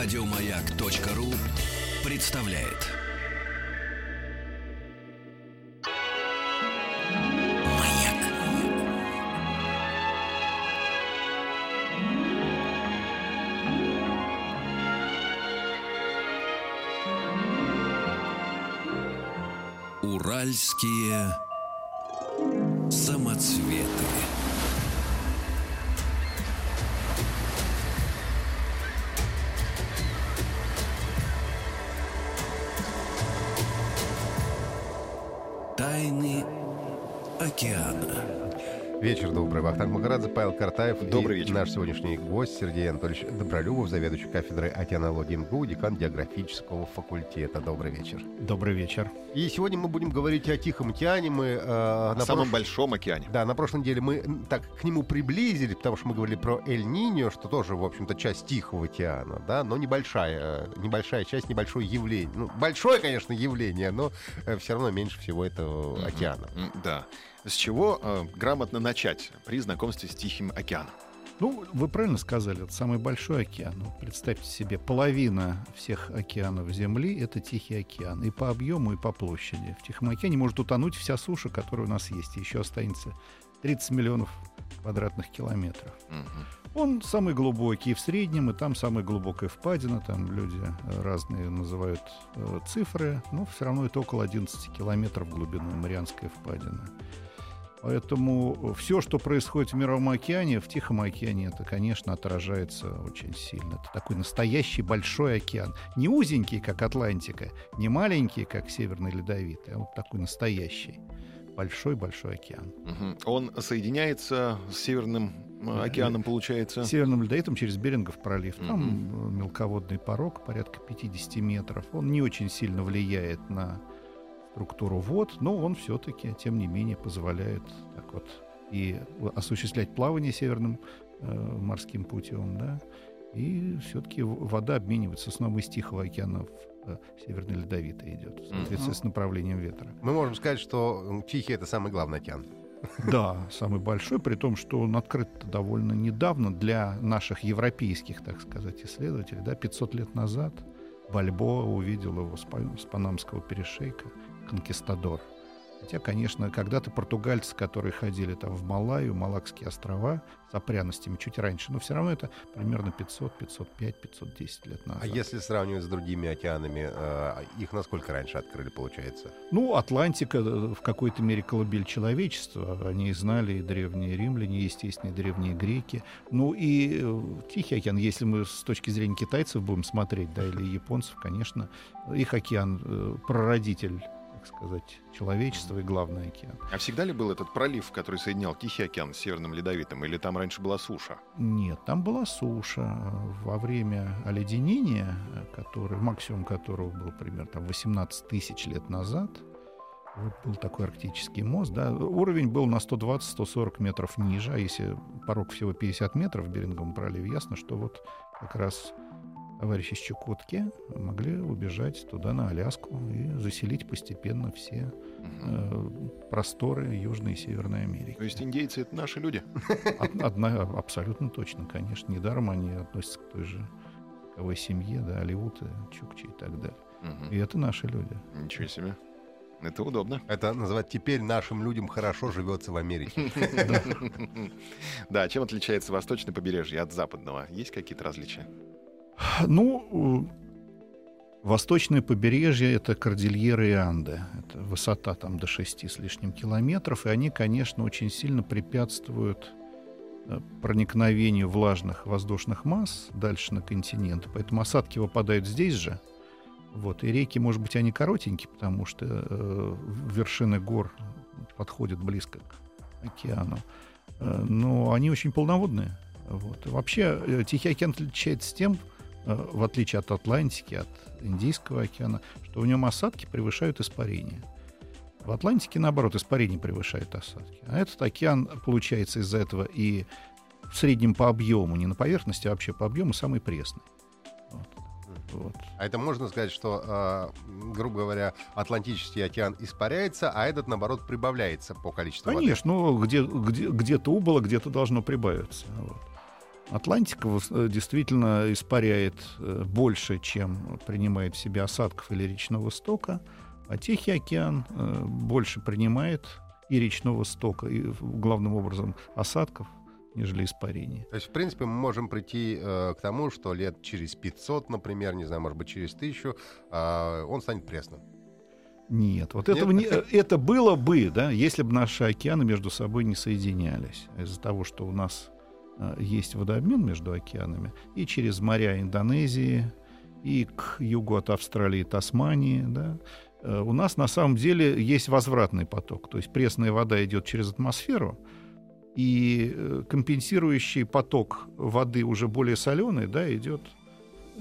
Радиомаяк.ру представляет. Маяк. Уральские самоцветы. Тайны океана. Вечер добрый. Вахтанг Махарадзе, Павел Картаев. Добрый и вечер. наш сегодняшний гость Сергей Анатольевич Добролюбов, заведующий кафедрой океанологии МГУ, декан географического факультета. Добрый вечер. Добрый вечер. И сегодня мы будем говорить о Тихом океане. Мы, э, На на самом прош- большом океане. Да, на прошлой неделе мы так к нему приблизились, потому что мы говорили про Эль-Ниньо, что тоже, в общем-то, часть Тихого океана, да, но небольшая, э, небольшая часть, небольшое явление. Ну, большое, конечно, явление, но все равно меньше всего этого океана. М, Да. С чего э, грамотно начать при знакомстве с Тихим океаном? Ну, вы правильно сказали, это самый большой океан. Представьте себе, половина всех океанов Земли — это Тихий океан. И по объему, и по площади. В Тихом океане может утонуть вся суша, которая у нас есть. Еще останется 30 миллионов квадратных километров. Он самый глубокий в среднем, и там самая глубокая впадина. Там люди э, разные называют э, цифры, но все равно это около 11 километров в глубину Марианская впадина. Поэтому все, что происходит в Мировом океане, в Тихом океане, это, конечно, отражается очень сильно. Это такой настоящий большой океан. Не узенький, как Атлантика, не маленький, как Северный Ледовитый, а вот такой настоящий. Большой-большой океан. Он соединяется с Северным э, океаном, получается. Северным ледовитым через Берингов пролив. Там э, мелководный порог, порядка 50 метров. Он не очень сильно влияет на структуру вод, но он все-таки, тем не менее, позволяет так вот и осуществлять плавание северным э, морским путем, да, и все-таки вода обменивается снова из Тихого океана в э, Северный Ледовитый идет, в соответствии с направлением ветра. Мы можем сказать, что Тихий — это самый главный океан. Да, самый большой, при том, что он открыт довольно недавно для наших европейских, так сказать, исследователей. Да, 500 лет назад Бальбоа увидел его с, с Панамского перешейка, конкистадор. Хотя, конечно, когда-то португальцы, которые ходили там в Малайю, Малакские острова с опряностями чуть раньше, но все равно это примерно 500, 505, 510 лет назад. А если сравнивать с другими океанами, э, их насколько раньше открыли, получается? Ну, Атлантика э, в какой-то мере колыбель человечества. Они знали и древние римляне, естественно, и древние греки. Ну и э, Тихий океан, если мы с точки зрения китайцев будем смотреть, да, или японцев, конечно, их океан прародитель, так сказать, человечества и главный океан. А всегда ли был этот пролив, который соединял Тихий океан с Северным Ледовитым? Или там раньше была суша? Нет, там была суша. Во время оледенения, который, максимум которого был примерно там, 18 тысяч лет назад, вот был такой арктический мост, да, уровень был на 120-140 метров ниже, а если порог всего 50 метров в Беринговом проливе, ясно, что вот как раз товарищи с Чукотки могли убежать туда, на Аляску, и заселить постепенно все Мгм. э, просторы Южной и Северной Америки. То есть индейцы — это наши люди? Од- Одна, абсолютно точно, конечно. Недаром они относятся к той же языковой семье, да, алиуты, чукчи и так далее. Мгм. И это наши люди. Ничего себе. Это удобно. Это называть теперь нашим людям хорошо живется в Америке. Да, чем отличается восточное побережье от западного? Есть какие-то различия? Ну, восточное побережье — это Кордильеры и Анды. Это высота там до 6 с лишним километров, и они, конечно, очень сильно препятствуют э, проникновению влажных воздушных масс дальше на континент. Поэтому осадки выпадают здесь же. Вот. И реки, может быть, они коротенькие, потому что э, вершины гор подходят близко к океану. Э, но они очень полноводные. Вот. Вообще, э, Тихий океан отличается тем, э, в отличие от Атлантики, от Индийского океана, что в нем осадки превышают испарение. В Атлантике, наоборот, испарение превышает осадки. А этот океан, получается, из-за этого и в среднем по объему, не на поверхности, а вообще по объему самый пресный. Вот. Вот. А это можно сказать, что, э, грубо говоря, Атлантический океан испаряется, а этот, наоборот, прибавляется по количеству воды. Конечно, ну, где, где, где-то убыло, где-то должно прибавиться. Вот. Атлантика э, действительно испаряет э, больше, чем принимает в себя осадков или речного стока, а Тихий океан э, больше принимает и речного стока, и главным образом осадков, нежели испарений. То есть, в принципе, мы можем прийти э, к тому, что лет через 500, например, не знаю, может быть, через 1000, э, он станет пресным. Нет, вот Нет? этого не, это было бы, да, если бы наши океаны между собой не соединялись. Из-за того, что у нас есть водообмен между океанами, и через моря Индонезии, и к югу от Австралии Тасмании, да, э, у нас на самом деле есть возвратный поток. То есть пресная вода идет через атмосферу, и э, компенсирующий поток воды уже более соленый, да, идет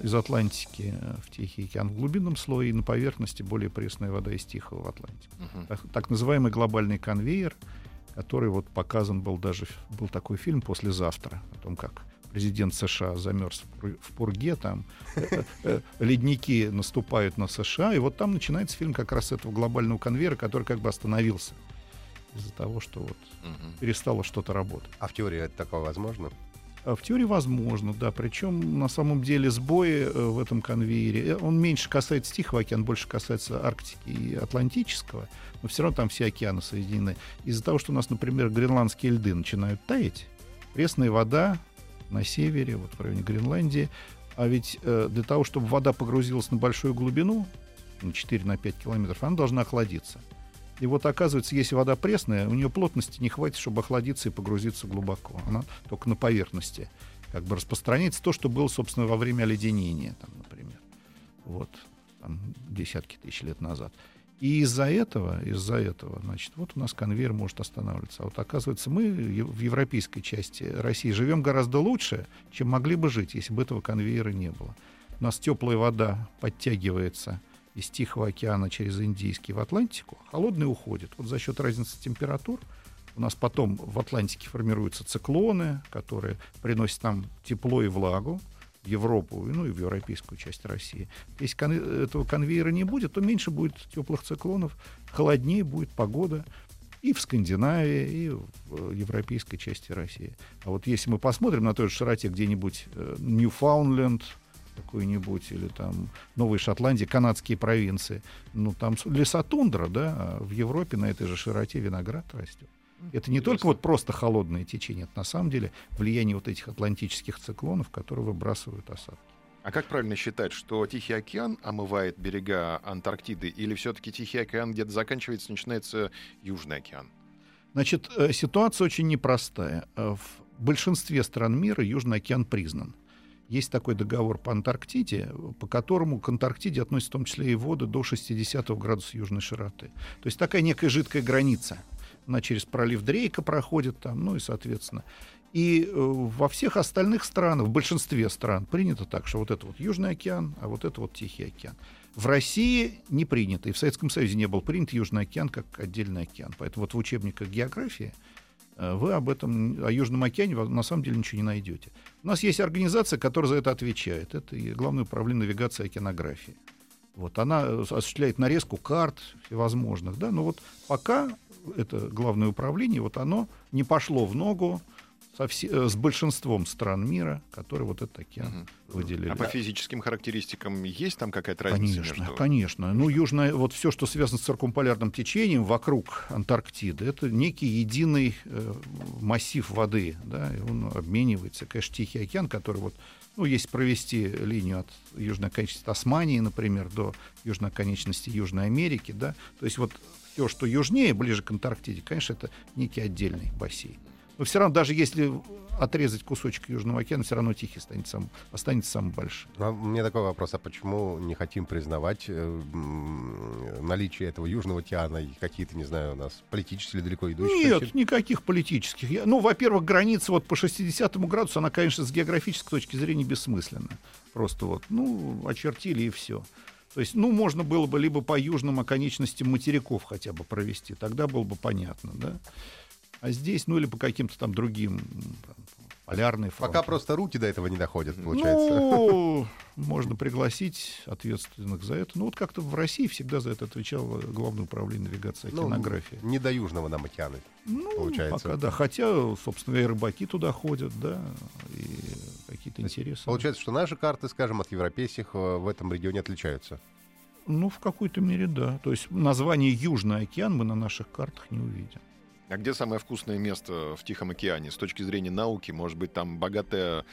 из Атлантики э, в Тихий океан в глубинном слое и на поверхности более пресная вода из Тихого в Атлантику. Мгм. Так, так называемый глобальный конвейер, который вот показан был даже, был такой фильм «Послезавтра», о том, как президент США замерз в пур- в пурге, там э, э, ледники наступают на США, и вот там начинается фильм как раз с этого глобального конвейера, который как бы остановился из-за того, что вот перестало что-то работать. А в теории это такое возможно? А В теории возможно, да. Причем на самом деле сбои э, в этом конвейере, э, он меньше касается Тихого океана, больше касается Арктики и Атлантического, но все равно там все океаны соединены. Из-за того, что у нас, например, гренландские льды начинают таять, пресная вода на севере, вот в районе Гренландии, а ведь э, для того, чтобы вода погрузилась на большую глубину, на 4-5 километров, она должна охладиться. И вот оказывается, если вода пресная, у нее плотности не хватит, чтобы охладиться и погрузиться глубоко. Она только на поверхности как бы распространяется то, что было, собственно, во время оледенения, там, например. Вот, там, десятки тысяч лет назад. И из-за этого, из-за этого, значит, вот у нас конвейер может останавливаться. А вот оказывается, мы в европейской части России живем гораздо лучше, чем могли бы жить, если бы этого конвейера не было. У нас теплая вода подтягивается из Тихого океана через Индийский в Атлантику, холодный уходит. Вот за счет разницы температур у нас потом в Атлантике формируются циклоны, которые приносят нам тепло и влагу в Европу, ну и в европейскую часть России. Если кон- этого конвейера не будет, то меньше будет теплых циклонов, холоднее будет погода и в Скандинавии, и в э, европейской части России. А вот если мы посмотрим на той же широте где-нибудь э, Какой-нибудь, или там Новой Шотландии, канадские провинции, ну там леса тундра, да, а в Европе на этой же широте виноград растет. Это не только вот просто холодное течение, это на самом деле влияние вот этих атлантических циклонов, которые выбрасывают осадки. А как правильно считать, что Тихий океан омывает берега Антарктиды, или все-таки Тихий океан где-то заканчивается, начинается Южный океан? Значит, э, ситуация очень непростая. Э, В большинстве стран мира Южный океан признан. Есть такой договор по Антарктиде, по которому к Антарктиде относятся в том числе и воды до 60 градуса южной широты. То есть такая некая жидкая граница. Она через пролив Дрейка проходит там, ну и соответственно. И э, во всех остальных странах, в большинстве стран принято так, что вот это вот Южный океан, а вот это вот Тихий океан. В России не принято, и в Советском Союзе не был принят Южный океан как отдельный океан. Поэтому вот в учебниках географии вы об этом, о Южном океане на самом деле ничего не найдете. У нас есть организация, которая за это отвечает. Это Главное управление навигации и океанографии. Вот, она э, осуществляет нарезку карт всевозможных. Да? Но вот пока это главное управление, вот оно не пошло в ногу со все- э, с большинством стран мира, которые вот этот океан Мгм. выделили. А по физическим характеристикам есть там какая-то разница Конечно, между... конечно. Ну, южное, вот все, что связано с циркумполярным течением вокруг Антарктиды, это некий единый э, массив воды, да, и он обменивается. Конечно, Тихий океан, который вот, ну, если провести линию от южной оконечности Тасмании, например, до южной оконечности Южной Америки, да, то есть вот все, что южнее, ближе к Антарктиде, конечно, это некий отдельный бассейн. Но все равно, даже если отрезать кусочек Южного океана, все равно Тихий станет сам, останется самым большим. А у меня такой вопрос, а почему не хотим признавать э, наличие этого Южного океана и какие-то, не знаю, у нас политические или далеко идущие? Нет, причины? никаких политических. Я- ну, во-первых, граница вот по 60 градусу, она, конечно, с географической точки зрения бессмысленна. Просто вот, ну, очертили и все. То есть, ну, можно было бы либо по южным оконечностям материков хотя бы провести, тогда было бы понятно, да. А здесь, ну, или по каким-то там другим, там, полярный фронт. Пока просто руки до этого не доходят, получается. Ну, можно пригласить ответственных за это. Ну, вот как-то в России всегда за это отвечало Главное управление навигации и Ну, океанографии. не до Южного нам океана. Ну, получается. пока да. Хотя, собственно, и рыбаки туда ходят, да, и какие-то интересы. Получается, что наши карты, скажем, от европейских э, в этом регионе отличаются. Ну, в какой-то мере, да. То есть название Южный океан мы на наших картах не увидим. А где самое вкусное место в Тихом океане? С точки зрения науки, может быть, там богатая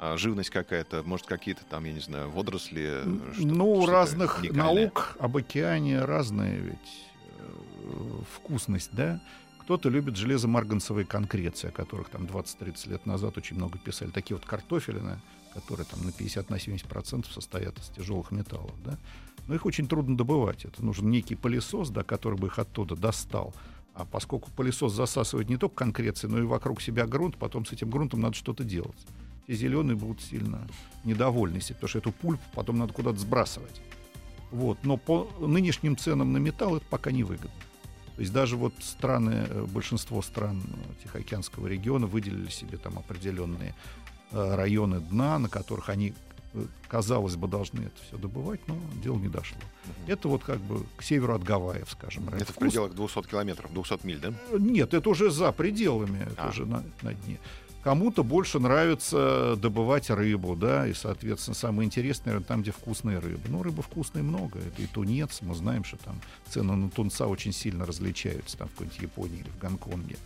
а, живность какая-то, может, какие-то там, я не знаю, водоросли? э, ну, у разных уникальное? наук об океане разная ведь э, вкусность, да? Кто-то любит железомарганцевые конкреции, о которых там 20-30 лет назад очень много писали. Такие вот картофелины, которые там на 50 на 70 процентов состоят из тяжелых металлов, да? Но их очень трудно добывать. Это нужен некий пылесос, да, который бы их оттуда достал. А поскольку пылесос засасывает не только конкреции, но и вокруг себя грунт, потом с этим грунтом надо что-то делать. Те зеленые будут сильно недовольны, потому что эту пульпу потом надо куда-то сбрасывать. Вот. Но по нынешним ценам на металл это пока не выгодно. То есть даже вот страны, э, большинство стран э, Тихоокеанского региона выделили себе там определенные э, районы дна, на которых они, казалось бы, должны это все добывать, но дело не дошло. Это вот как бы к северу от Гавайев, скажем. Это в Вкус- пределах 200 километров, 200 миль, да? нет, это уже за пределами, это А. уже на, на дне. Кому-то больше нравится добывать рыбу, да, и, соответственно, самое интересное, наверное, там, где вкусная рыба. Ну, рыбы вкусной много. Это и тунец, мы знаем, что там цены на тунца очень сильно различаются, там, в какой-нибудь Японии или в Гонконге.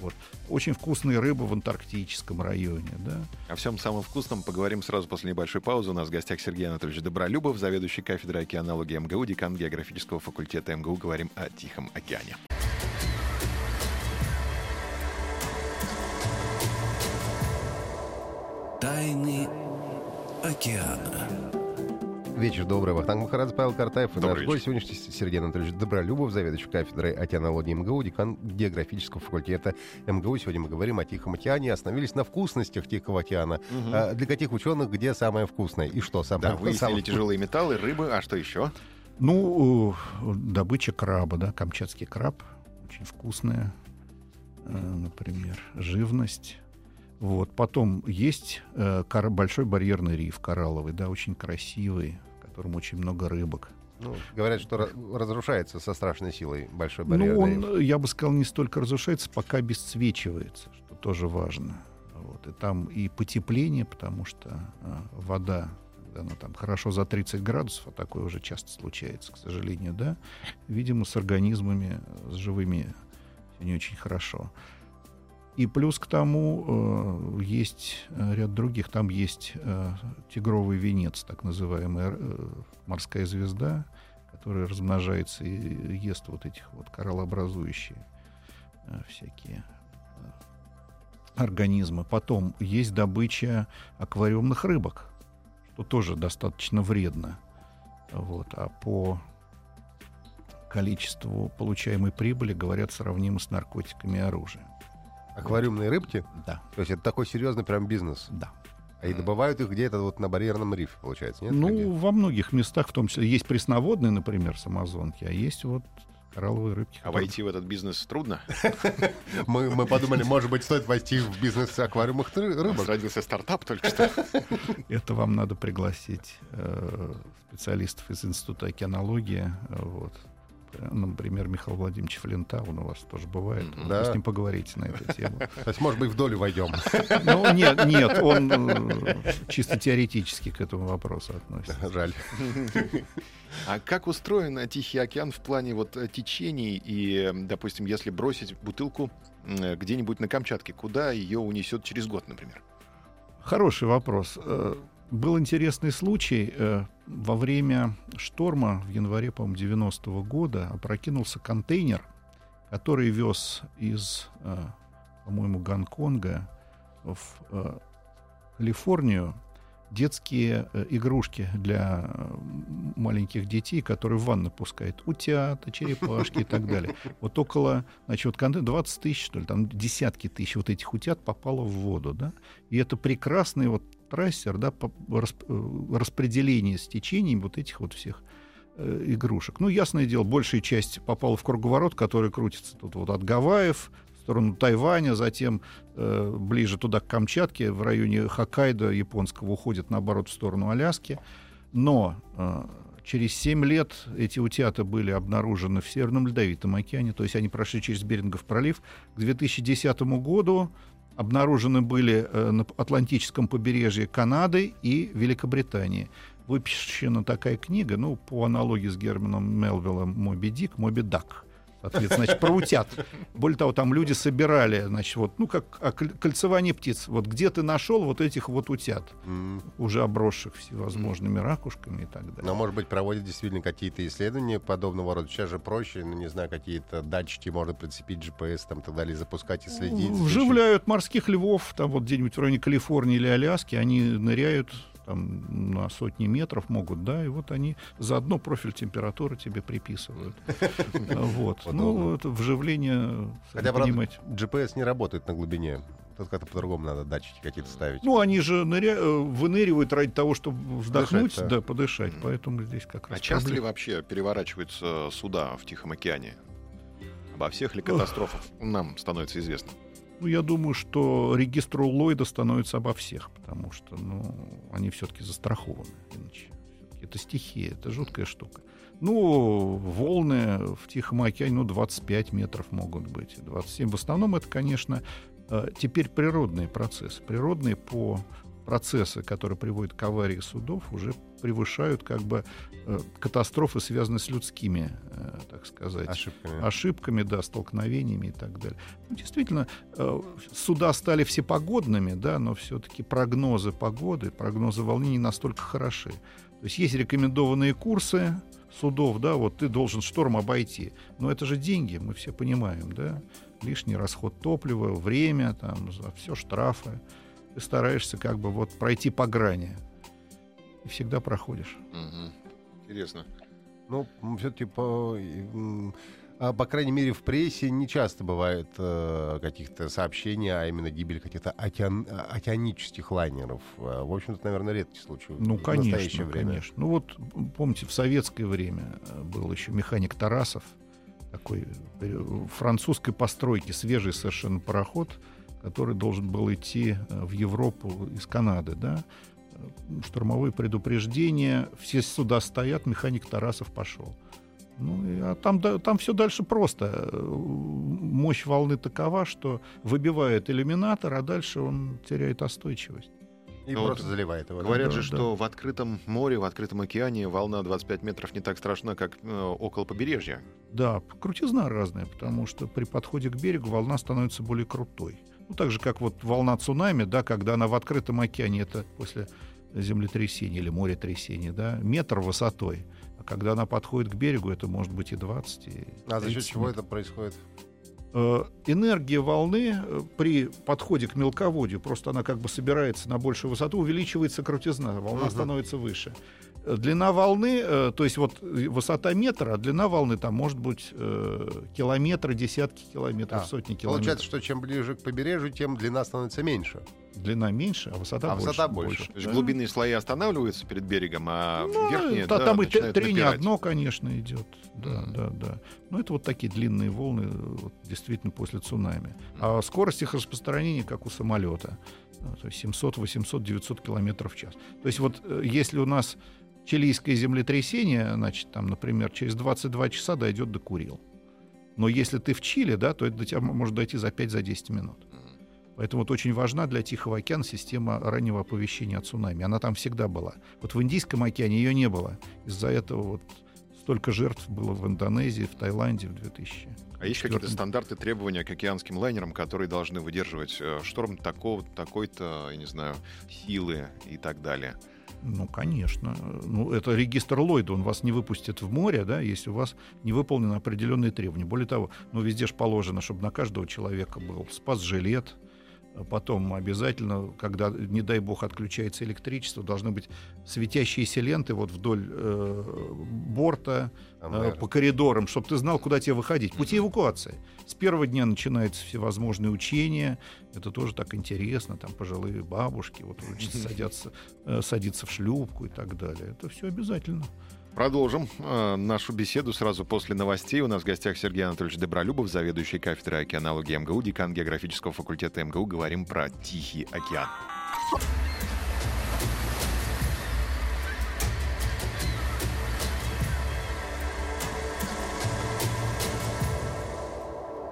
Вот. Очень вкусные рыбы в антарктическом районе, да. О всем самом вкусном поговорим сразу после небольшой паузы. У нас в гостях Сергей Анатольевич Добролюбов, заведующий кафедрой океанологии МГУ, декан географического факультета МГУ. Говорим о Тихом океане. Тайны океана. Вечер добрый. Вахтанг Махарадзе, Павел Картаев. И Добрый наш гость сегодняшний Сергей Анатольевич Добролюбов, заведующий кафедрой океанологии МГУ, декан географического факультета МГУ. Сегодня мы говорим о Тихом океане. Остановились на вкусностях Тихого океана. А для каких ученых где самое вкусное? И что самое, Да, выяснили самое тяжелые металлы, рыбы, а что еще? Ну, добыча краба, да, камчатский краб, очень вкусная, э, например, живность. Вот. Потом есть э, большой барьерный риф коралловый, да, очень красивый, в котором очень много рыбок. Ну, говорят, что разрушается со страшной силой большой Ну, барьерный он, риф. э, я бы сказал, не столько разрушается, пока обесцвечивается, что тоже важно. Вот. И там и потепление, потому что э, вода, она там хорошо за 30 градусов, а такое уже часто случается, к сожалению, да, видимо, с организмами, э, с живыми не очень хорошо. И плюс к тому э, есть э, ряд других. Там есть э, тигровый венец, так называемая э, морская звезда, которая размножается и ест вот этих вот кораллообразующие э, всякие э, организмы. Потом есть добыча аквариумных рыбок, что тоже достаточно вредно. Вот. А по количеству получаемой прибыли, говорят, сравнимо с наркотиками и оружием. Аквариумные рыбки? Да, То есть это такой серьезный прям бизнес. да. А и добывают их где-то вот на барьерном рифе, получается, нет? ну, Где? во многих местах, в том числе, есть пресноводные, например, с Амазонки, а есть вот коралловые рыбки. А войти в этот бизнес трудно? мы, мы подумали, может быть, стоит войти в бизнес аквариумных рыбок. родился стартап только что. Это вам надо пригласить э, специалистов из Института океанологии. э, Вот. Э, Например, Михаил Владимирович Флинтаун у вас тоже бывает. Мгм. Вы Да. с ним поговорите на эту тему. То есть, может быть, в долю войдем. Ну, нет, нет, он э, чисто теоретически к этому вопросу относится. Жаль. А как устроен Тихий океан в плане вот э, течений и, допустим, если бросить бутылку где-нибудь на Камчатке, куда ее унесет через год, например? Хороший вопрос. Был интересный случай. Во время шторма в январе, по-моему, 90-го года опрокинулся контейнер, который вез из, э, по-моему, Гонконга в э, Калифорнию детские э, игрушки для маленьких детей, которые в ванну пускают. Утята, черепашки и так далее. Вот около, значит, вот контейнер 20 тысяч, что ли, там десятки тысяч вот этих утят попало в воду, да. И это прекрасный вот трассер, да, по- э, распределение с течением вот этих вот всех э, игрушек. Ну, ясное дело, большая часть попала в круговорот, который крутится тут вот от Гавайев в сторону Тайваня, затем э, ближе туда к Камчатке, в районе Хоккайдо японского уходит, наоборот, в сторону Аляски. Но э, через 7 лет эти утята были обнаружены в Северном Ледовитом океане, то есть они прошли через Берингов пролив. К 2010 году обнаружены были э, на Атлантическом побережье Канады и Великобритании. Выпущена такая книга, ну, по аналогии с Германом Мелвиллом «Моби Дик», «Моби Дак», соответственно, значит, про утят. Более того, там люди собирали, значит, вот, ну, как кольцевание птиц. Вот где ты нашел вот этих вот утят, М. уже обросших всевозможными ракушками и так далее. Но, может быть, проводят действительно какие-то исследования подобного рода. Сейчас же проще, ну, не знаю, какие-то датчики можно прицепить, GPS там и так далее, запускать и следить. Вживляют морских львов, там вот где-нибудь в районе Калифорнии или Аляски, они ныряют там на сотни метров могут, да, и вот они заодно профиль температуры тебе приписывают. Вот. Ну, это вживление, Хотя, понимаете. GPS не работает на глубине. Тут как-то по-другому надо датчики какие-то ставить. Ну, они же ныря... э, выныривают ради того, чтобы вздохнуть, Подышать, да. да, подышать. Поэтому здесь как раз А часто ли вообще переворачиваются суда в Тихом океане? Обо всех ли катастрофах нам становится известно? Ну, я думаю, что регистр Ллойда становится обо всех, потому что, ну, они все-таки застрахованы. Иначе это стихия, это жуткая штука. Ну, волны в Тихом океане, ну, 25 метров могут быть, 27. В основном это, конечно, э, теперь природные процессы. Природные по процессы, которые приводят к аварии судов, уже превышают как бы э, катастрофы, связанные с людскими, э, так сказать, Ошибками. ошибками, да, столкновениями и так далее. Ну, действительно, э, суда стали всепогодными, да, но все-таки прогнозы погоды, прогнозы волны не настолько хороши. То есть есть рекомендованные курсы судов, да, вот ты должен шторм обойти. Но это же деньги, мы все понимаем, да. Лишний расход топлива, время, там, за все штрафы. Ты стараешься как бы вот пройти по грани. И всегда проходишь. Мгм. Интересно. Ну, все-таки по, а, по крайней мере, в прессе не часто бывает э, каких-то сообщений, а именно гибель каких-то океан- океанических лайнеров. А, В общем-то, наверное, редкий случай Ну, в конечно, настоящее время. конечно. Ну вот, помните, в советское время э, был еще механик Тарасов, такой э, французской постройки, свежий совершенно пароход, который должен был идти э, в Европу из Канады, да. Штурмовые предупреждения, все суда стоят, механик Тарасов пошел. Ну, и- а там, да- там все дальше просто. Мощь волны такова, что выбивает иллюминатор, а дальше он теряет остойчивость. И Ну, просто вот заливает его. Говорят да, же, да. что в открытом море, в открытом океане волна 25 метров не так страшна, как э, около побережья. Да, крутизна разная, потому что при подходе к берегу волна становится более крутой. Ну, так же, как вот волна цунами, да, когда она в открытом океане, это после землетрясения или моретрясения, да, метр высотой. А когда она подходит к берегу, это может быть и 20, и А за счет 30 чего это происходит? Э, Энергия волны э, при подходе к мелководью, просто она как бы собирается на большую высоту, увеличивается крутизна, волна Мгм. становится выше. Длина волны, э, то есть вот высота метра, а длина волны там может быть э, километры, десятки километров, А, сотни километров. Получается, что чем ближе к побережью, тем длина становится меньше. Длина меньше, а высота А больше. высота больше. То есть да. глубинные слои останавливаются перед берегом, а Ну, верхние та- да, там и т- начинают три не напирать. одно, конечно, идет. Да, Мгм. да, да. Но это вот такие длинные волны, э, вот, действительно, после цунами. А скорость их распространения, как у самолета. То есть 700, 800, 900 километров в час. То есть вот если у нас чилийское землетрясение, значит, там, например, через 22 часа дойдет до Курил. Но если ты в Чили, да, то это до тебя может дойти за 5-10 минут. Мгм. Поэтому вот очень важна для Тихого океана система раннего оповещения о цунами. Она там всегда была. Вот в Индийском океане ее не было. Из-за этого вот столько жертв было в Индонезии, в Таиланде в 2000. А есть какие-то стандарты требования к океанским лайнерам, которые должны выдерживать э, шторм такого, такой-то, я не знаю, силы и так далее? Ну, конечно. Ну, это регистр Ллойда. Он вас не выпустит в море, да, если у вас не выполнены определенные требования. Более того, ну, везде же положено, чтобы на каждого человека был спас-жилет. Потом обязательно, когда, не дай бог, отключается электричество, должны быть светящиеся ленты вот вдоль э, борта, э, по коридорам, чтобы ты знал, куда тебе выходить. Пути эвакуации. С первого дня начинаются всевозможные учения. Это тоже так интересно. Там пожилые бабушки вот садятся, э, садиться в шлюпку и так далее. Это все обязательно. Продолжим э, нашу беседу сразу после новостей. У нас в гостях Сергей Анатольевич Добролюбов, заведующий кафедрой океанологии МГУ, декан географического факультета МГУ. Говорим про Тихий океан.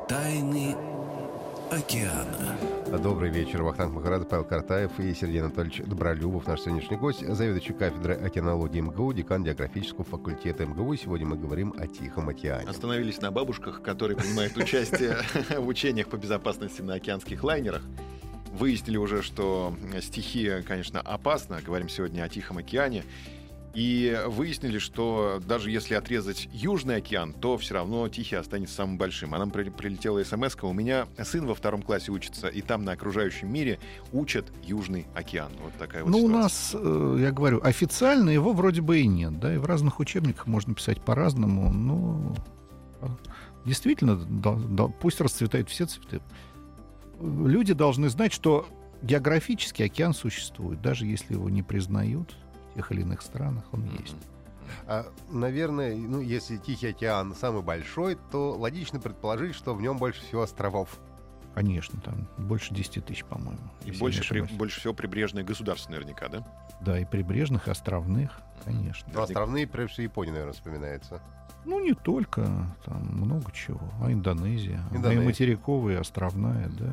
Тайны океана. Добрый вечер. Вахтанг Махарадзе, Павел Картаев и Сергей Анатольевич Добролюбов, наш сегодняшний гость, заведующий кафедрой океанологии МГУ, декан географического факультета МГУ. Сегодня мы говорим о Тихом океане. Остановились на бабушках, которые принимают участие в учениях по безопасности на океанских лайнерах. Выяснили уже, что стихия, конечно, опасна. Говорим сегодня о Тихом океане. И выяснили, что даже если отрезать Южный океан, то все равно Тихий останется самым большим. А нам при- прилетела смс У меня сын во втором классе учится, и там на окружающем мире учат Южный океан. Вот такая вот Ну, у нас, э, я говорю, официально его вроде бы и нет, да, и в разных учебниках можно писать по-разному, но а, действительно, да- да, пусть расцветают все цветы. Люди должны знать, что географически океан существует, даже если его не признают тех или иных странах, он есть. А, наверное, ну, если Тихий океан самый большой, то логично предположить, что в нем больше всего островов. Конечно, там больше 10 тысяч, по-моему. И больше, при- больше всего прибрежных государств наверняка, да? Да, и прибрежных, и островных, конечно. Но островные, прежде всего, Япония, наверное, вспоминается. Ну, не только, там много чего. А Индонезия, а Индонезия. и материковая, и островная, да.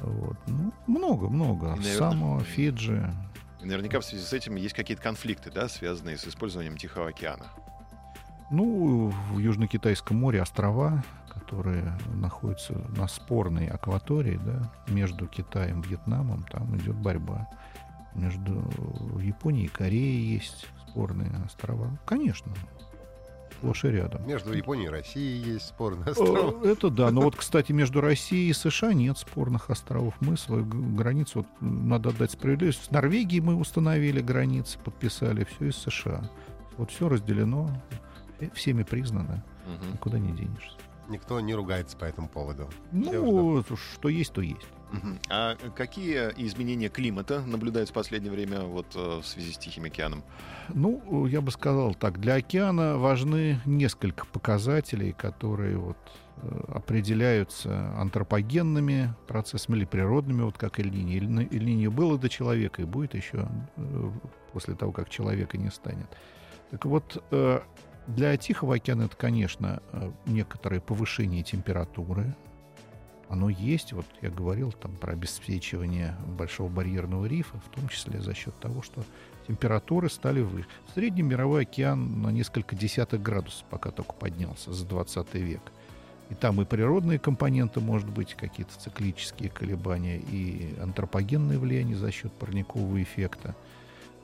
Вот. Ну, много-много. Самого Фиджи. Наверняка в связи с этим есть какие-то конфликты, да, связанные с использованием Тихого океана. Ну, в Южно-Китайском море острова, которые находятся на спорной акватории, да, между Китаем и Вьетнамом, там идет борьба. Между Японией и Кореей есть спорные острова. Конечно, сплошь и рядом. Между Японией и Россией есть остров. Э, Это да. Но вот, кстати, между Россией и США нет спорных островов. Мы свою границу, вот, надо отдать справедливость. В Норвегии мы установили границы, подписали все из США. Вот все разделено, э, всеми признано, Мгм. никуда не денешься. Никто не ругается по этому поводу. Ну, что есть, то есть. А какие изменения климата наблюдаются в последнее время вот, э, в связи с Тихим океаном? Ну, я бы сказал так, для океана важны несколько показателей, которые вот э, определяются антропогенными процессами или природными, вот как Эль-Ниньо. Эль- Эль-Ниньо было до человека и будет еще э, после того, как человека не станет. Так вот, э, для Тихого океана это, конечно, э, некоторое повышение температуры. Оно есть, вот я говорил там про обеспечивание большого барьерного рифа, в том числе за счет того, что температуры стали выше. В среднем мировой океан на несколько десятых градусов пока только поднялся за 20 век. И там и природные компоненты, может быть, какие-то циклические колебания, и антропогенные влияния за счет парникового эффекта.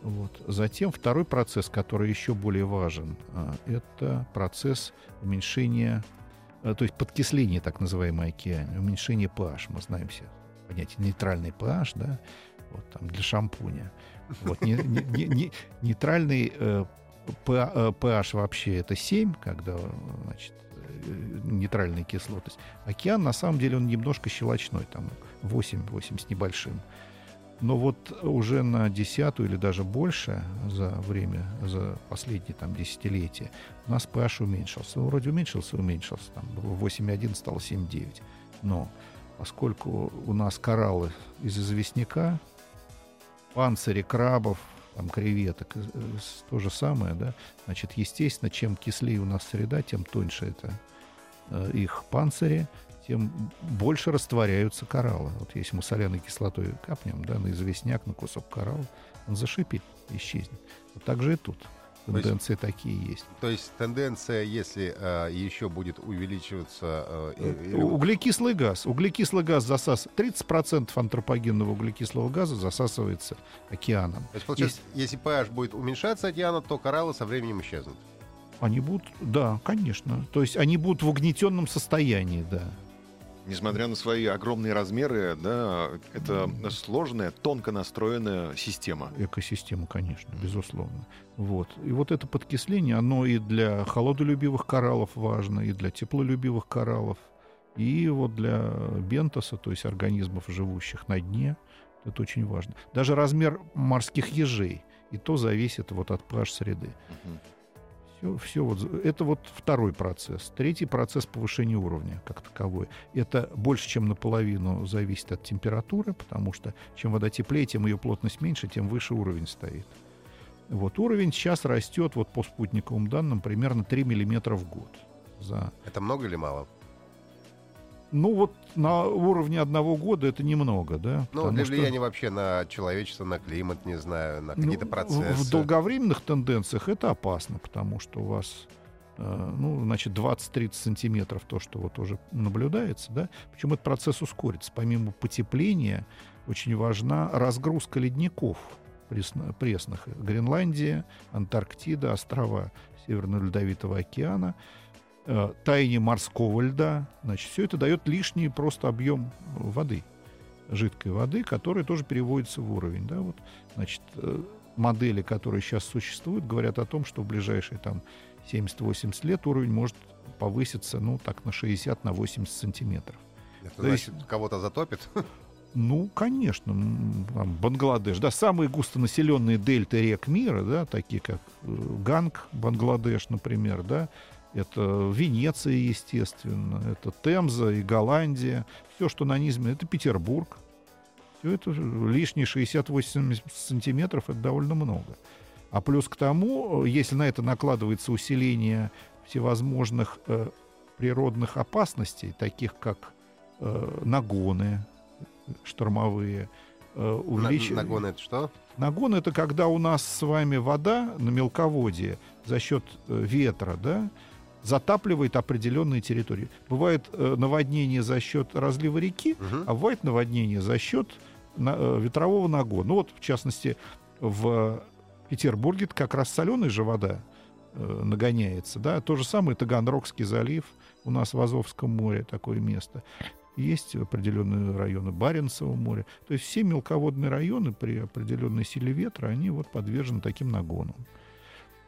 Вот. Затем второй процесс, который еще более важен, а, это процесс уменьшения, то есть подкисления, так называемой океана, уменьшение pH. Мы знаем все понятие нейтральный pH, да, вот там для шампуня. Вот не- не- не- не- нейтральный э, э, pH вообще это 7, когда значит, э, нейтральная кислотность. Океан на самом деле он немножко щелочной, там 8, 8 с небольшим. Но вот уже на десятую или даже больше за время, за последние там десятилетия у нас pH уменьшился. Он вроде уменьшился, уменьшился. Там 8,1 стал 7,9. Но поскольку у нас кораллы из известняка, панцири крабов, там, креветок, э, то же самое, да, значит, естественно, чем кислее у нас среда, тем тоньше это э, их панцири, тем больше растворяются кораллы. Вот если мы соляной кислотой капнем, да, на известняк, на кусок коралла, он зашипит, исчезнет. Вот так же и тут. есть- Тенденции такие есть. То есть тенденция, если э, еще будет увеличиваться... э, или- Углекислый газ. Углекислый газ засасывает. 30% антропогенного углекислого газа засасывается океаном. То есть, получается, если pH будет уменьшаться океана, то кораллы со временем исчезнут. Они будут, да, конечно. То есть они будут в угнетенном состоянии, да. Несмотря на свои огромные размеры, да, это сложная, тонко настроенная система. Экосистема, конечно, безусловно. Вот. И вот это подкисление, оно и для холодолюбивых кораллов важно, и для теплолюбивых кораллов, и вот для бентоса, то есть организмов, живущих на дне, это очень важно. Даже размер морских ежей, и то зависит вот от pH среды. Все, вот, это вот второй процесс. Третий процесс повышения уровня как таковой. Это больше, чем наполовину зависит от температуры, потому что чем вода теплее, тем ее плотность меньше, тем выше уровень стоит. Вот уровень сейчас растет, вот по спутниковым данным, примерно 3 миллиметра в год. За... Это много или мало? Ну вот на уровне одного года это немного, да? Ну, для влияния вообще на человечество, на климат, не знаю, на какие-то ну, процессы. В долговременных тенденциях это опасно, потому что у вас э, ну, значит, 20-30 сантиметров то, что вот уже наблюдается, да, причем этот процесс ускорится. Помимо потепления очень важна разгрузка ледников пресно, пресных. Гренландия, Антарктида, острова Северного Ледовитого океана — э, морского льда. Значит, все это дает лишний просто объем воды, жидкой воды, которая тоже переводится в уровень. Да, вот, значит, э, модели, которые сейчас существуют, говорят о том, что в ближайшие там 70-80 лет уровень может повыситься, ну, так, на 60-80 на 80 сантиметров. Это То значит, есть, кого-то затопит? Ну, конечно, там, Бангладеш, да, самые густонаселенные дельты рек мира, да, такие как э, Ганг, Бангладеш, например, да, это Венеция, естественно, это Темза и Голландия, все, что на низме, это Петербург. Все это лишние 60-80 сантиметров, это довольно много. А плюс к тому, если на это накладывается усиление всевозможных э, природных опасностей, таких как э, нагоны штормовые, э, увелич... Нагоны это что? Нагон это когда у нас с вами вода на мелководье за счет э, ветра, да, затапливает определенные территории. Бывает э, наводнение за счет разлива реки, угу. а бывает наводнение за счет на, э, ветрового нагона. Ну вот, в частности, в Петербурге как раз соленая же вода э, нагоняется. Да? То же самое Таганрогский залив, у нас в Азовском море такое место. Есть определенные районы Баренцева моря. То есть все мелководные районы при определенной силе ветра, они вот подвержены таким нагонам.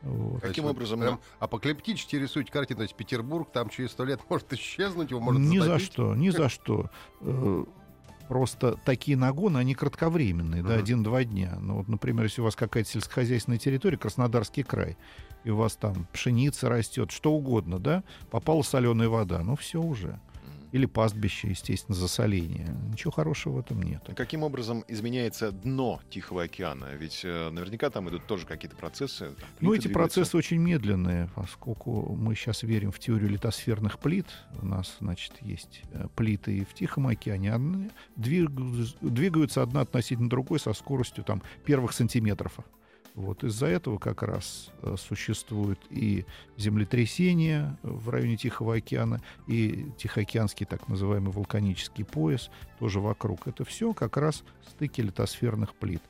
Вот. Каким есть, образом? Прям апокалиптически рисуете картину. То есть Петербург там через сто лет может исчезнуть, его может Ни за что, ни за что. Э, просто такие нагоны, они кратковременные, да, один-два дня. Ну вот, например, если у вас какая-то сельскохозяйственная территория, Краснодарский край, и у вас там пшеница растет, что угодно, да, попала соленая вода, ну все уже или пастбище, естественно, засоление. Ничего хорошего в этом нет. Каким образом изменяется дно Тихого океана? Ведь э, наверняка там идут тоже какие-то процессы. Ну, эти двигаются. процессы очень медленные, поскольку мы сейчас верим в теорию литосферных плит. У нас, значит, есть э, плиты и в Тихом океане. Они двигаются одна относительно другой со скоростью там, первых сантиметров вот из-за этого как раз э, существует и землетрясение в районе Тихого океана, и Тихоокеанский так называемый вулканический пояс тоже вокруг. Это все как раз стыки литосферных плит.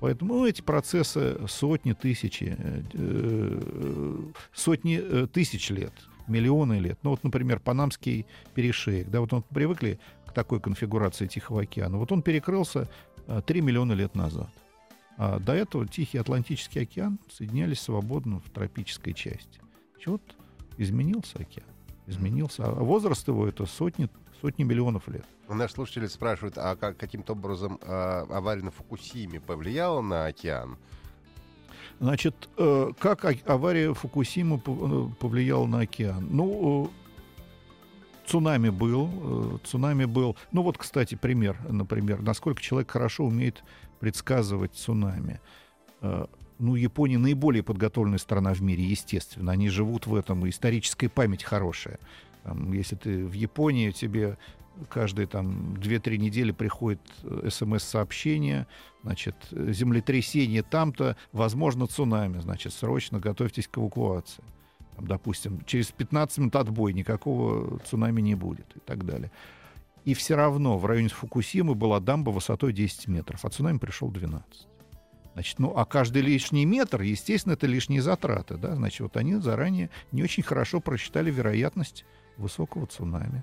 Поэтому ну, эти процессы сотни, тысячи, э, э, сотни тысяч лет, миллионы лет. Ну вот, например, Панамский перешеек. Да, вот он привыкли к такой конфигурации Тихого океана. Вот он перекрылся э, 3 миллиона лет назад. А до этого Тихий Атлантический океан соединялись свободно в тропической части. Вот изменился океан. Изменился. А возраст его это сотни, сотни миллионов лет. Наши слушатели спрашивают, а как, каким-то образом э, авария на Фукусиме повлияла на океан? Значит, э, как авария Фукусимы э, повлияла на океан? Ну, э, цунами был, цунами был. Ну вот, кстати, пример, например, насколько человек хорошо умеет предсказывать цунами. Э, ну, Япония наиболее подготовленная страна в мире, естественно. Они живут в этом, и историческая память хорошая. Там, если ты в Японии, тебе каждые там 2-3 недели приходит э, смс-сообщение, значит, землетрясение там-то, возможно, цунами, значит, срочно готовьтесь к эвакуации. Там, допустим, через 15 минут отбой, никакого цунами не будет и так далее. И все равно в районе Фукусимы была дамба высотой 10 метров, а цунами пришел 12. Значит, ну, а каждый лишний метр, естественно, это лишние затраты. Да? Значит, вот они заранее не очень хорошо просчитали вероятность высокого цунами.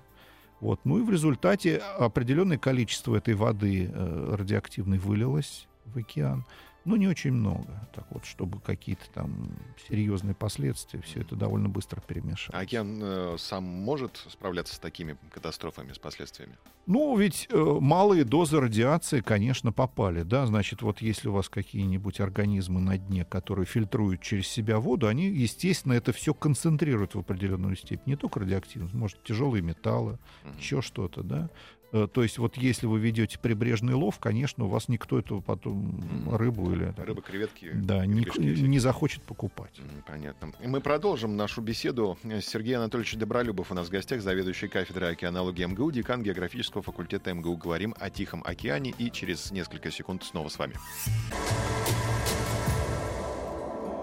Вот. Ну и в результате определенное количество этой воды э, радиоактивной вылилось в океан но не очень много. Так вот, чтобы какие-то там серьезные последствия, все это довольно быстро перемешалось. А океан э, сам может справляться с такими катастрофами, с последствиями? Ну, ведь э, малые дозы радиации, конечно, попали, да, значит, вот если у вас какие-нибудь организмы на дне, которые фильтруют через себя воду, они, естественно, это все концентрируют в определенную степень, не только радиоактивность, может, тяжелые металлы, mm-hmm. еще что-то, да, то есть вот если вы ведете прибрежный лов, конечно, у вас никто эту потом рыбу или... Рыба, креветки. Да, не, не захочет покупать. Понятно. Мы продолжим нашу беседу. Сергей Анатольевич Добролюбов у нас в гостях, заведующий кафедрой океанологии МГУ, декан географического факультета МГУ. Говорим о Тихом океане и через несколько секунд снова с вами.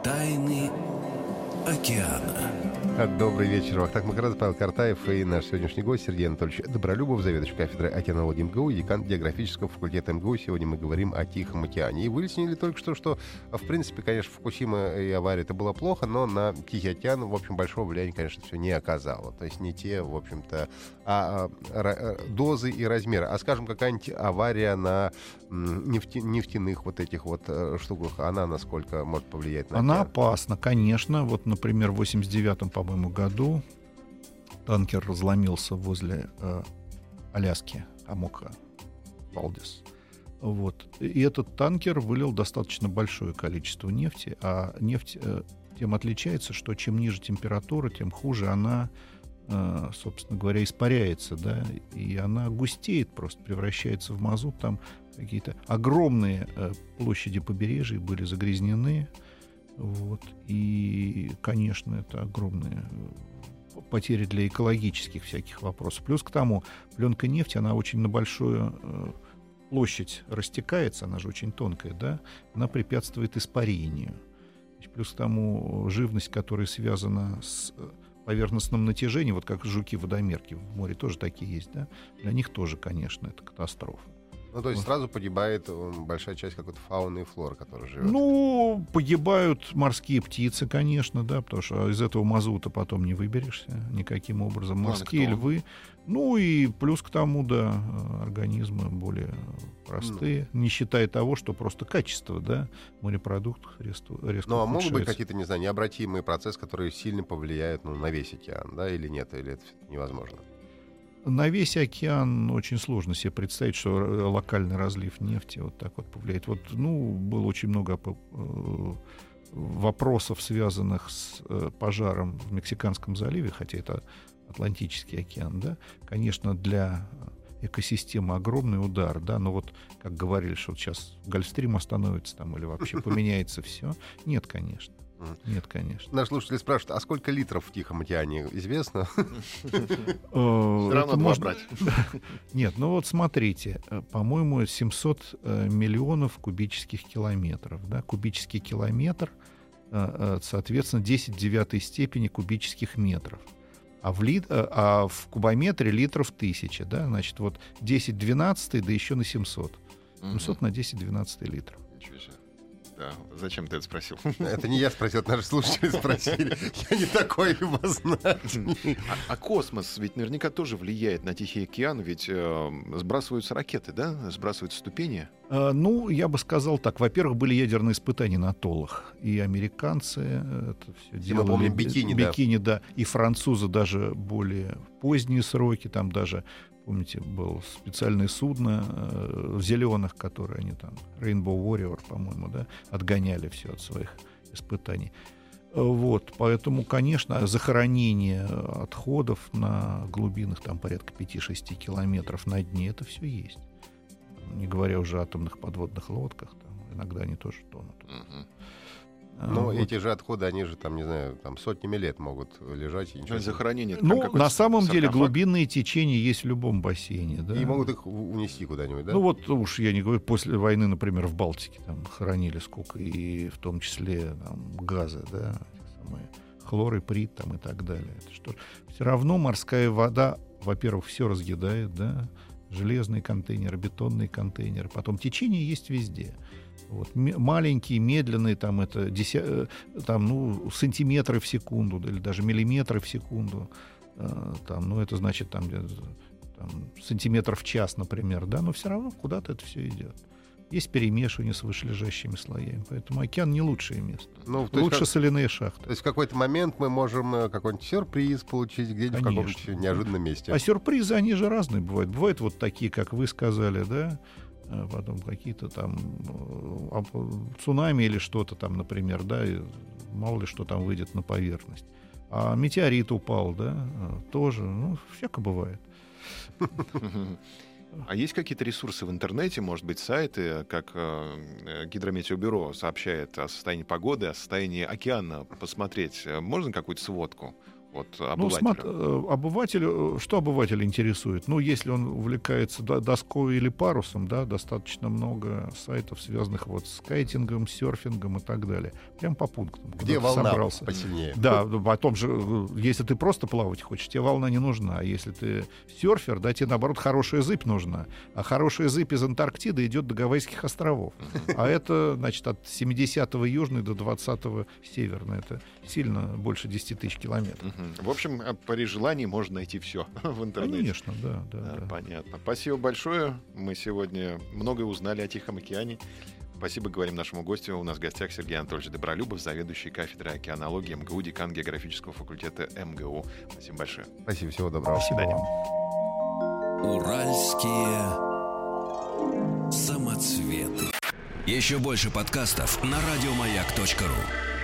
Тайны океана. Добрый вечер. Вахтанг Макараз, Павел Картаев и наш сегодняшний гость Сергей Анатольевич Добролюбов, заведующий кафедрой океанологии МГУ, декан географического факультета МГУ. Сегодня мы говорим о Тихом океане. И выяснили только что, что, в принципе, конечно, Фукусима и авария это было плохо, но на Тихий океан, в общем, большого влияния, конечно, все не оказало. То есть не те, в общем-то, а, а, а, дозы и размеры. А, скажем, какая-нибудь авария на нефти, нефтяных вот этих вот э, штуках, она насколько может повлиять на Она океан? опасна, конечно. Вот, например, в 89-м, по-моему, году танкер разломился возле э, Аляски, Амока, Валдис. Вот. И этот танкер вылил достаточно большое количество нефти, а нефть э, тем отличается, что чем ниже температура, тем хуже она, э, собственно говоря, испаряется, да, и она густеет просто, превращается в мазут, там какие-то огромные э, площади побережья были загрязнены, вот, и, конечно, это огромные э, потери для экологических всяких вопросов. Плюс к тому, пленка нефти, она очень на большую э, площадь растекается, она же очень тонкая, да, она препятствует испарению. Плюс к тому, живность, которая связана с э, поверхностным натяжением, вот как жуки-водомерки в море тоже такие есть, да, для них тоже, конечно, это катастрофа. Ну, то есть сразу погибает большая часть какой-то фауны и флоры, которая живет. Ну, погибают морские птицы, конечно, да, потому что из этого мазута потом не выберешься никаким образом. Морские Планктон. львы. Ну и плюс к тому, да, организмы более простые, ну. не считая того, что просто качество, да, морепродуктов резко, резко Ну, а могут быть какие-то, не знаю, необратимые процессы, которые сильно повлияют ну, на весь океан, да, или нет, или это невозможно? На весь океан очень сложно себе представить, что локальный разлив нефти вот так вот повлияет. Вот, ну, было очень много э, вопросов, связанных с э, пожаром в Мексиканском заливе, хотя это Атлантический океан, да, конечно, для экосистемы огромный удар, да, но вот, как говорили, что вот сейчас Гольфстрим остановится там или вообще поменяется все, нет, конечно. Нет, конечно. Наш слушатель спрашивает, а сколько литров в Тихом океане известно? Все равно можно брать. Нет, ну вот смотрите, э, по-моему, 700 э, миллионов кубических километров. Да? Кубический километр, э, соответственно, 10 девятой степени кубических метров. А в, лит, а в кубометре литров тысяча, да, значит, вот 10 12 да еще на 700. 700 на 10 12 литров. Ничего себе. Да. Зачем ты это спросил? Это не я спросил, это наши слушатели спросили. Я не такой любознательный. А, а космос ведь наверняка тоже влияет на Тихий океан, ведь э, сбрасываются ракеты, да? Сбрасываются ступени. А, ну, я бы сказал так. Во-первых, были ядерные испытания на атоллах. И американцы э, это все делали. Мы помним бикини, бикини да. да. И французы даже более поздние сроки, там даже помните, было специальное судно э, зеленых, которые они там, Rainbow Warrior, по-моему, да, отгоняли все от своих испытаний. Вот, поэтому, конечно, захоронение отходов на глубинах там порядка 5-6 километров на дне, это все есть. Не говоря уже о атомных подводных лодках, там, иногда они тоже тонут. Uh-huh. Но вот. эти же отходы, они же там, не знаю, там сотнями лет могут лежать и ничего. Захоронение. Ну, на самом саркофаг. деле глубинные течения есть в любом бассейне, да. И могут их унести куда-нибудь, да? Ну вот уж я не говорю, после войны, например, в Балтике там хоронили сколько, и в том числе там, газы, да, самые хлор и прит там и так далее. Это что? Все равно морская вода, во-первых, все разъедает, да, железные контейнеры, бетонные контейнеры, потом течение есть везде. Вот, маленькие, медленные, там, это деся, э, там, ну, сантиметры в секунду или даже миллиметры в секунду. Э, там, ну, это значит там, там, сантиметр в час, например, да, но все равно куда-то это все идет. Есть перемешивание с вышележащими слоями. Поэтому океан не лучшее место. Ну, Лучше как, соляные шахты. То есть в какой-то момент мы можем э, какой-нибудь сюрприз получить где-нибудь в каком-нибудь неожиданном месте. А сюрпризы, они же разные бывают. Бывают вот такие, как вы сказали, да, потом какие-то там э, цунами или что-то там, например, да, мало ли что там выйдет на поверхность. А метеорит упал, да, э, тоже, ну, всяко бывает. А есть какие-то ресурсы в интернете, может быть, сайты, как э, Гидрометеобюро сообщает о состоянии погоды, о состоянии океана, посмотреть? Можно какую-то сводку? Вот обывателю? Ну, смотри, обывателю, что обыватель интересует? Ну, если он увлекается доской или парусом, да, достаточно много сайтов, связанных вот с кайтингом, серфингом и так далее. Прям по пунктам. Где волна собрался. посильнее. Да, о том же, если ты просто плавать хочешь, тебе волна не нужна. А если ты серфер, да, тебе, наоборот, хорошая зыбь нужна. А хорошая зыбь из Антарктиды идет до Гавайских островов. А это, значит, от 70-го южной до 20-го северной. Это сильно больше 10 тысяч километров. В общем, э, при желании можно найти все в интернете. Конечно, да, да, да, да. Понятно. Спасибо большое. Мы сегодня многое узнали о Тихом океане. Спасибо, говорим нашему гостю. У нас в гостях Сергей Анатольевич Добролюбов, заведующий кафедрой океанологии МГУ, декан географического факультета МГУ. Спасибо большое. Спасибо, всего доброго. До свидания. Уральские самоцветы. Еще больше подкастов на радиомаяк.ру